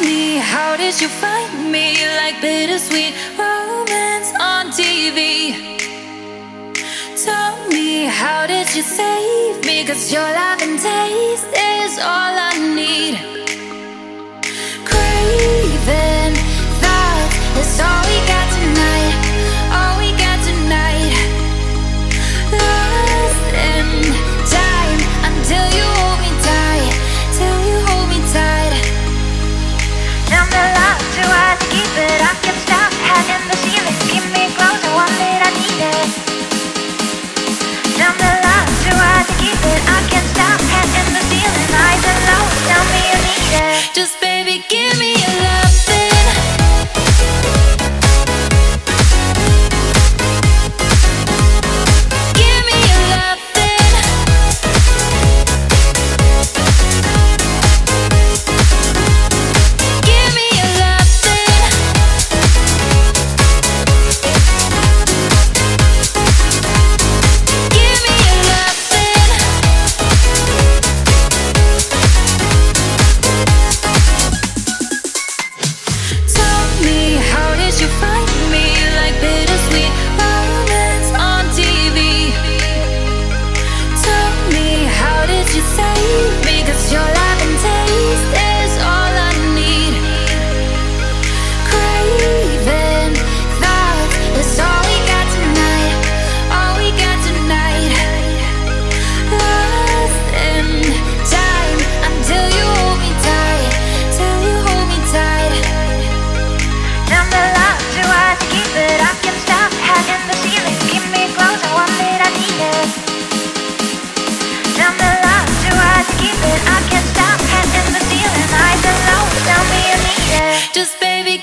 me, how did you find me? Like bittersweet romance on TV. Tell me, how did you save me? Cause your love and taste is all I need.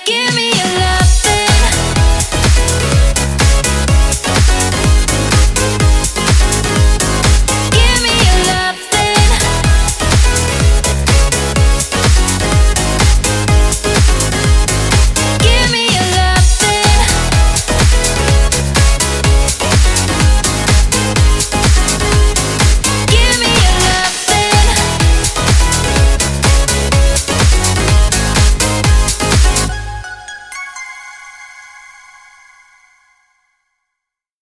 Give me your love.